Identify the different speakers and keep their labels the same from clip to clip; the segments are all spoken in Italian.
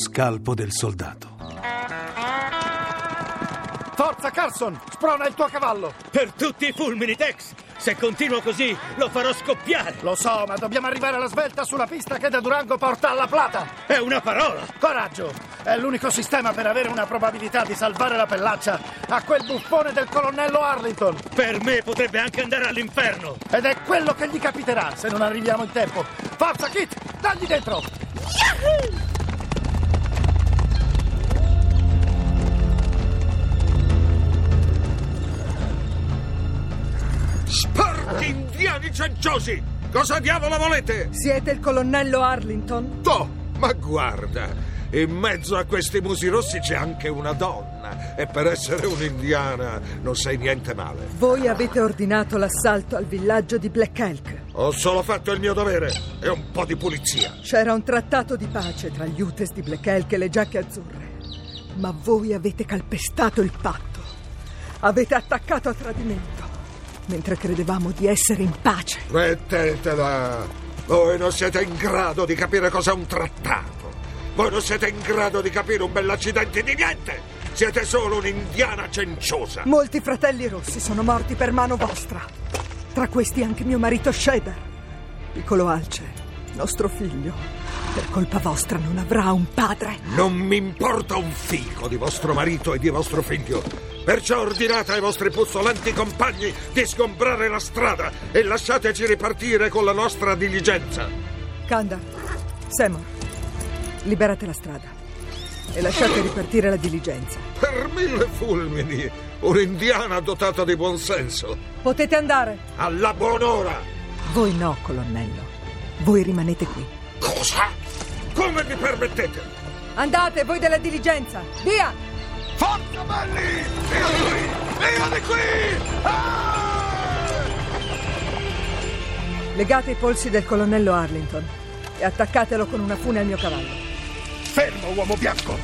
Speaker 1: Scalpo del soldato.
Speaker 2: Forza, Carson! Sprona il tuo cavallo!
Speaker 3: Per tutti i fulmini, Tex! Se continuo così, lo farò scoppiare!
Speaker 2: Lo so, ma dobbiamo arrivare alla svelta sulla pista che da Durango porta alla Plata!
Speaker 3: È una parola!
Speaker 2: Coraggio! È l'unico sistema per avere una probabilità di salvare la pellaccia a quel buffone del colonnello Arlington!
Speaker 3: Per me potrebbe anche andare all'inferno!
Speaker 2: Ed è quello che gli capiterà se non arriviamo in tempo! Forza, Kit! Dagli dentro! Yahoo!
Speaker 4: Sporchi indiani cenciosi! Cosa diavolo volete?
Speaker 5: Siete il colonnello Arlington?
Speaker 4: Toh, ma guarda, in mezzo a questi musi rossi c'è anche una donna. E per essere un'indiana non sei niente male.
Speaker 5: Voi avete ordinato l'assalto al villaggio di Black Elk.
Speaker 4: Ho solo fatto il mio dovere e un po' di pulizia.
Speaker 5: C'era un trattato di pace tra gli Utes di Black Elk e le giacche azzurre. Ma voi avete calpestato il patto. Avete attaccato a tradimento mentre credevamo di essere in pace.
Speaker 4: Mettetela! Voi non siete in grado di capire cos'è un trattato. Voi non siete in grado di capire un bell'accidente di niente. Siete solo un'indiana cenciosa.
Speaker 5: Molti fratelli rossi sono morti per mano vostra. Tra questi anche mio marito Shader. Piccolo Alce, nostro figlio. Per colpa vostra non avrà un padre.
Speaker 4: Non mi importa un fico di vostro marito e di vostro figlio. Perciò ordinate ai vostri puzzolenti compagni di sgombrare la strada e lasciateci ripartire con la nostra diligenza.
Speaker 5: Kandar, Seymour, liberate la strada e lasciate ripartire la diligenza.
Speaker 4: Per mille fulmini, un'indiana dotata di buonsenso.
Speaker 5: Potete andare.
Speaker 4: Alla buon'ora.
Speaker 5: Voi no, colonnello. Voi rimanete qui.
Speaker 4: Cosa? Come vi permettete?
Speaker 5: Andate, voi della diligenza. Via!
Speaker 4: Forza belli! Via di qui! Via di qui! Ah!
Speaker 5: Legate i polsi del colonnello Arlington e attaccatelo con una fune al mio cavallo.
Speaker 2: Fermo, uomo bianco!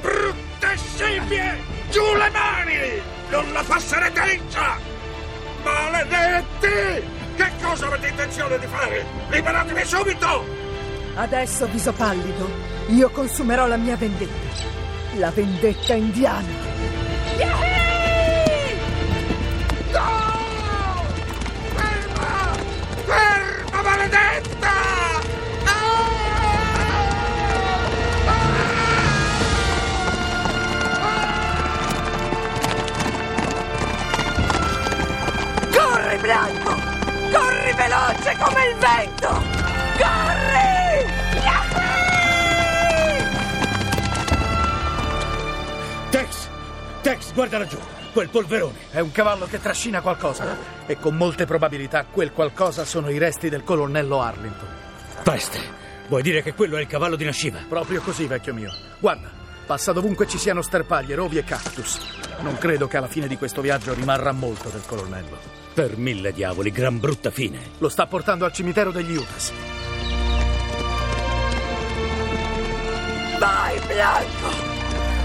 Speaker 4: Brutte scimmie! Giù le mani! Non la passerete liscia! Maledetti! Che cosa avete intenzione di fare? Liberatevi subito!
Speaker 5: Adesso, viso pallido, io consumerò la mia vendetta. La vendetta indiana.
Speaker 4: Yahoo! No! Ferma! Ferma, maledetta!
Speaker 5: Corri, Blanco! Corri veloce come il vento! Corri!
Speaker 3: Tex, guarda laggiù! Quel polverone!
Speaker 2: È un cavallo che trascina qualcosa. E con molte probabilità quel qualcosa sono i resti del colonnello Arlington.
Speaker 3: Peste! Vuoi dire che quello è il cavallo di Nashiva?
Speaker 2: Proprio così, vecchio mio. Guarda, passa dovunque ci siano sterpaglie, rovi e cactus. Non credo che alla fine di questo viaggio rimarrà molto del colonnello.
Speaker 3: Per mille diavoli, gran brutta fine.
Speaker 2: Lo sta portando al cimitero degli Utas.
Speaker 5: Vai, Blanco!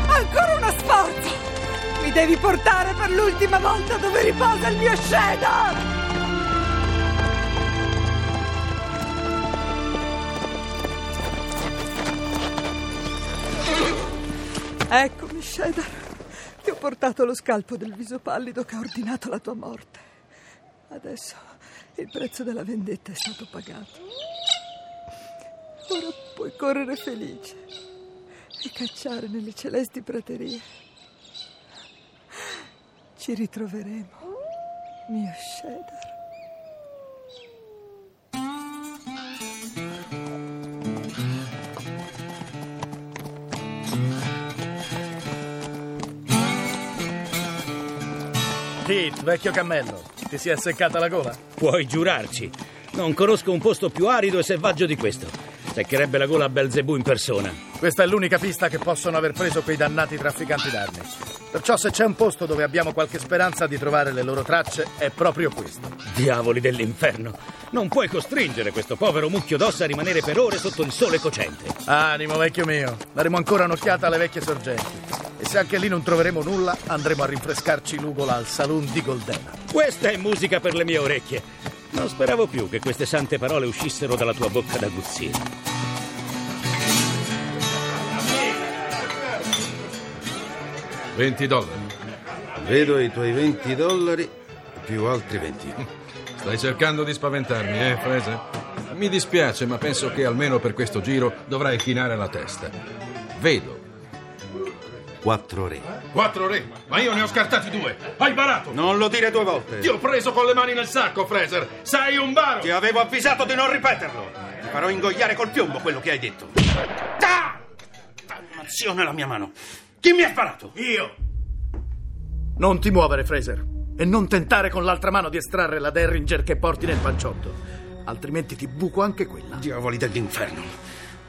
Speaker 5: Ancora uno sforzo! Mi devi portare per l'ultima volta dove riposa il mio Shadow! Eccomi, Shader. Ti ho portato lo scalpo del viso pallido che ha ordinato la tua morte. Adesso il prezzo della vendetta è stato pagato. Ora puoi correre felice e cacciare nelle celesti praterie. Ci ritroveremo, mio Shader.
Speaker 2: Kit, vecchio cammello, ti si è seccata la gola?
Speaker 3: Puoi giurarci. Non conosco un posto più arido e selvaggio di questo. Seccherebbe la gola a Belzebù in persona.
Speaker 2: Questa è l'unica pista che possono aver preso quei dannati trafficanti d'armi. Perciò se c'è un posto dove abbiamo qualche speranza di trovare le loro tracce è proprio questo.
Speaker 3: Diavoli dell'inferno! Non puoi costringere questo povero mucchio d'ossa a rimanere per ore sotto il sole cocente.
Speaker 2: Animo, vecchio mio. Daremo ancora un'occhiata alle vecchie sorgenti. E se anche lì non troveremo nulla, andremo a rinfrescarci l'ugola al saloon di Goldena.
Speaker 3: Questa è musica per le mie orecchie. Non speravo più che queste sante parole uscissero dalla tua bocca d'aguzzino.
Speaker 6: 20 dollari.
Speaker 7: Vedo i tuoi 20 dollari più altri 20.
Speaker 6: Stai cercando di spaventarmi, eh, Fraser? Mi dispiace, ma penso che almeno per questo giro dovrai chinare la testa. Vedo.
Speaker 7: Quattro re.
Speaker 6: Quattro re, ma io ne ho scartati due. Hai barato.
Speaker 7: Non lo dire due volte.
Speaker 6: Ti ho preso con le mani nel sacco, Fraser. Sei un baro.
Speaker 7: Ti avevo avvisato di non ripeterlo. Ti farò ingoiare col piombo quello che hai detto. Ah! Dannazione la mia mano. Chi mi ha sparato?
Speaker 2: Io! Non ti muovere, Fraser. E non tentare con l'altra mano di estrarre la Derringer che porti nel panciotto. Altrimenti ti buco anche quella.
Speaker 7: Diavoli dell'inferno.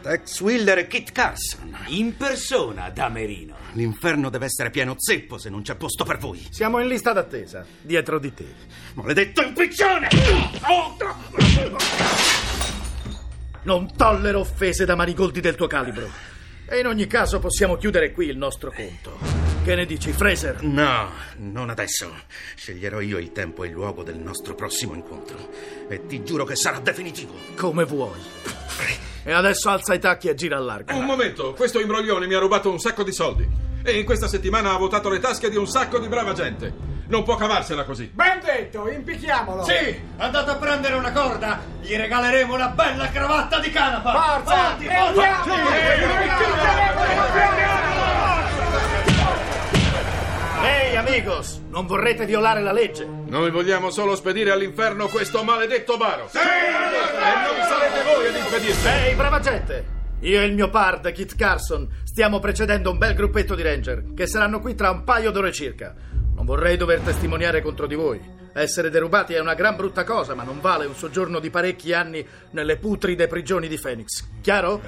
Speaker 7: Tex Willer e Kit Carson.
Speaker 3: In persona, Damerino.
Speaker 7: L'inferno deve essere pieno zeppo se non c'è posto per voi.
Speaker 2: Siamo in lista d'attesa, dietro di te.
Speaker 7: Maledetto impiccione!
Speaker 2: Non tollero offese da marigoldi del tuo calibro. E in ogni caso possiamo chiudere qui il nostro conto. Che ne dici, Fraser?
Speaker 7: No, non adesso. Sceglierò io il tempo e il luogo del nostro prossimo incontro. E ti giuro che sarà definitivo.
Speaker 2: Come vuoi. E adesso alza i tacchi e gira al largo.
Speaker 6: Un momento, questo imbroglione mi ha rubato un sacco di soldi. E in questa settimana ha votato le tasche di un sacco di brava gente. Non può cavarsela così.
Speaker 8: Ben detto, impicchiamolo!
Speaker 3: Sì, andate a prendere una corda. Gli regaleremo una bella cravatta di canapa.
Speaker 8: Forza! E
Speaker 3: forza!
Speaker 2: Ehi, amigos, non vorrete violare la legge?
Speaker 6: Noi vogliamo solo spedire all'inferno questo maledetto baro. Sì! E non sarete voi ad impedirlo.
Speaker 2: Ehi, brava gente! Io e il mio pard, Kit Carson, stiamo precedendo un bel gruppetto di ranger che saranno qui tra un paio d'ore circa. Non vorrei dover testimoniare contro di voi. Essere derubati è una gran brutta cosa, ma non vale un soggiorno di parecchi anni nelle putride prigioni di Phoenix. Chiaro?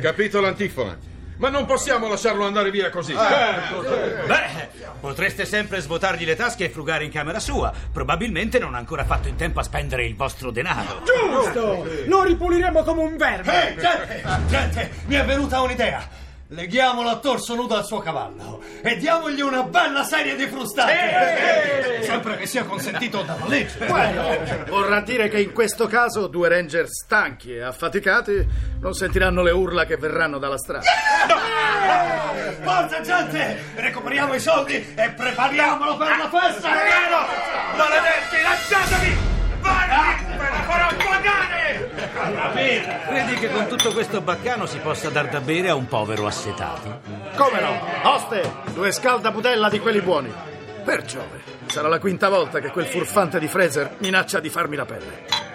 Speaker 6: Capito l'antifona? Ma non possiamo lasciarlo andare via così.
Speaker 3: Beh, potreste sempre svuotargli le tasche e frugare in camera sua. Probabilmente non ha ancora fatto in tempo a spendere il vostro denaro.
Speaker 8: Giusto! Lo ripuliremo come un verme!
Speaker 3: gente, gente, mi è venuta un'idea. Leghiamolo a torso nudo al suo cavallo e diamogli una bella serie di frustate. Sempre che sia consentito dalla legge.
Speaker 2: Vorrà dire che in questo caso due ranger stanchi e affaticati non sentiranno le urla che verranno dalla strada.
Speaker 3: Forza, gente! Recuperiamo i soldi e prepariamolo per la festa! Maledetti, lasciatemi! Vai! Me la farò pagare! Credi che con tutto questo baccano si possa dar da bere a un povero assetato?
Speaker 2: Come no? Oste, due scaldaputella di quelli buoni. Per Giove, sarà la quinta volta che quel furfante di Fraser minaccia di farmi la pelle.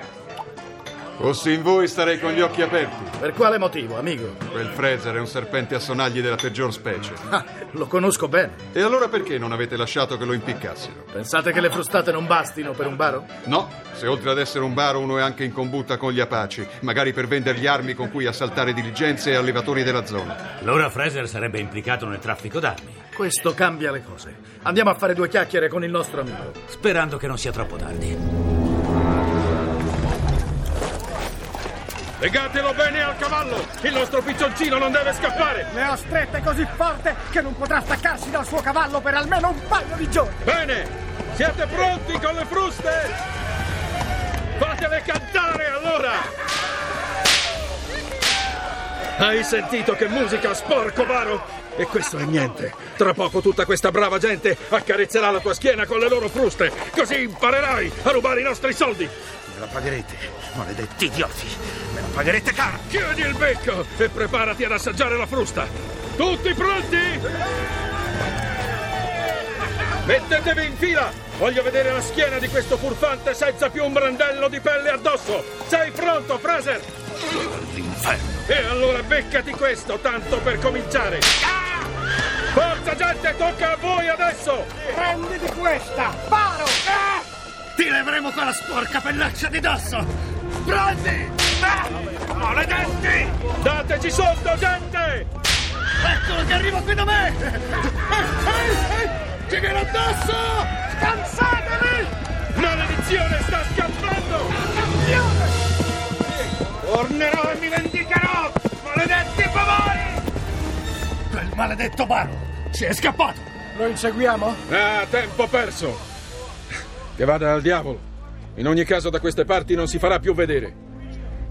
Speaker 9: Fossi in voi starei con gli occhi aperti.
Speaker 2: Per quale motivo, amico?
Speaker 9: Quel Fraser è un serpente a sonagli della peggior specie.
Speaker 2: Ah, lo conosco bene.
Speaker 9: E allora perché non avete lasciato che lo impiccassero?
Speaker 2: Pensate che le frustate non bastino per un baro?
Speaker 9: No, se oltre ad essere un baro uno è anche in combutta con gli apaci, magari per vendergli armi con cui assaltare diligenze e allevatori della zona.
Speaker 3: Allora Fraser sarebbe implicato nel traffico d'armi,
Speaker 2: Questo cambia le cose. Andiamo a fare due chiacchiere con il nostro amico.
Speaker 3: sperando che non sia troppo tardi.
Speaker 6: Legatelo bene al cavallo! Il nostro piccioncino non deve scappare!
Speaker 8: Le ho strette così forte che non potrà staccarsi dal suo cavallo per almeno un paio di giorni!
Speaker 6: Bene! Siete pronti con le fruste? Fatele cantare allora! Hai sentito che musica, sporco varo? E questo è niente. Tra poco tutta questa brava gente accarezzerà la tua schiena con le loro fruste. Così imparerai a rubare i nostri soldi.
Speaker 7: Me la pagherete, maledetti idioti. Me la pagherete caro.
Speaker 6: Chiudi il becco e preparati ad assaggiare la frusta. Tutti pronti? Mettetevi in fila! Voglio vedere la schiena di questo furfante senza più un brandello di pelle addosso! Sei pronto, Fraser?
Speaker 7: L'inferno.
Speaker 6: E allora beccati questo, tanto per cominciare! Forza gente, tocca a voi adesso!
Speaker 8: Prendi di questa! Paro! Leveremo quella sporca pellaccia di dosso! Prendi! Ah!
Speaker 10: Maledetti!
Speaker 6: Dateci sotto, gente!
Speaker 8: Eccolo che arriva qui da me! Ci viene addosso! Scansatevi!
Speaker 6: Maledizione sta scappando!
Speaker 10: Tornerò e mi vendicherò! Maledetti favori!
Speaker 8: Quel maledetto Baro si è scappato!
Speaker 11: Lo inseguiamo?
Speaker 6: Ah, tempo perso! Che vada al diavolo. In ogni caso da queste parti non si farà più vedere.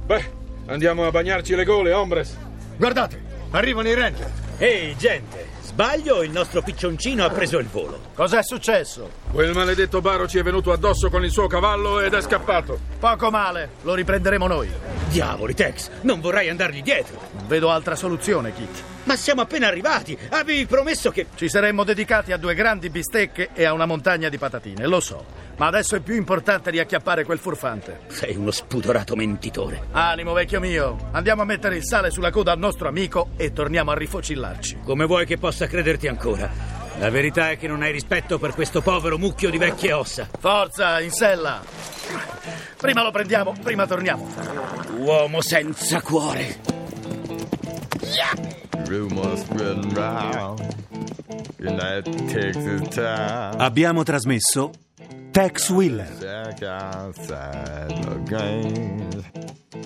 Speaker 6: Beh, andiamo a bagnarci le gole, hombres.
Speaker 8: Guardate, arrivano i ranger!
Speaker 3: Ehi, gente, sbaglio o il nostro piccioncino ha preso il volo?
Speaker 2: Cos'è successo?
Speaker 6: Quel maledetto Baro ci è venuto addosso con il suo cavallo ed è scappato.
Speaker 2: Poco male, lo riprenderemo noi.
Speaker 3: Diavoli, Tex, non vorrei andargli dietro.
Speaker 2: Non vedo altra soluzione, Kit.
Speaker 3: Ma siamo appena arrivati. Avevi promesso che...
Speaker 2: Ci saremmo dedicati a due grandi bistecche e a una montagna di patatine, lo so. Ma adesso è più importante riacchiappare quel furfante.
Speaker 3: Sei uno spudorato mentitore.
Speaker 2: Animo, vecchio mio. Andiamo a mettere il sale sulla coda al nostro amico e torniamo a rifocillarci.
Speaker 3: Come vuoi che possa crederti ancora? La verità è che non hai rispetto per questo povero mucchio di vecchie ossa.
Speaker 2: Forza, in sella! Prima lo prendiamo, prima torniamo.
Speaker 3: Uomo senza cuore.
Speaker 4: Town.
Speaker 1: Abbiamo trasmesso Tex
Speaker 4: games.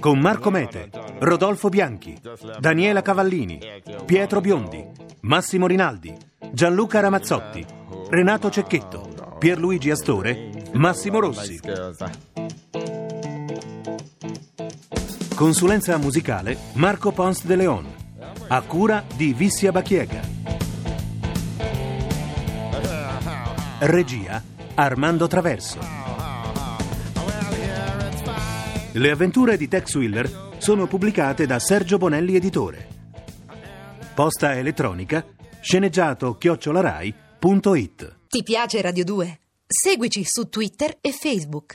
Speaker 1: con Marco Mete, Rodolfo Bianchi, Daniela Cavallini, Pietro Biondi, Massimo Rinaldi, Gianluca Ramazzotti, Renato Cecchetto, Pierluigi Astore, Massimo Rossi. Consulenza musicale Marco Pons de Leon. A cura di Vissia Bachiega. Regia Armando Traverso. Le avventure di Tex Willer sono pubblicate da Sergio Bonelli Editore. Posta elettronica sceneggiato chiocciolarai.it
Speaker 5: Ti piace Radio 2? Seguici su Twitter e Facebook.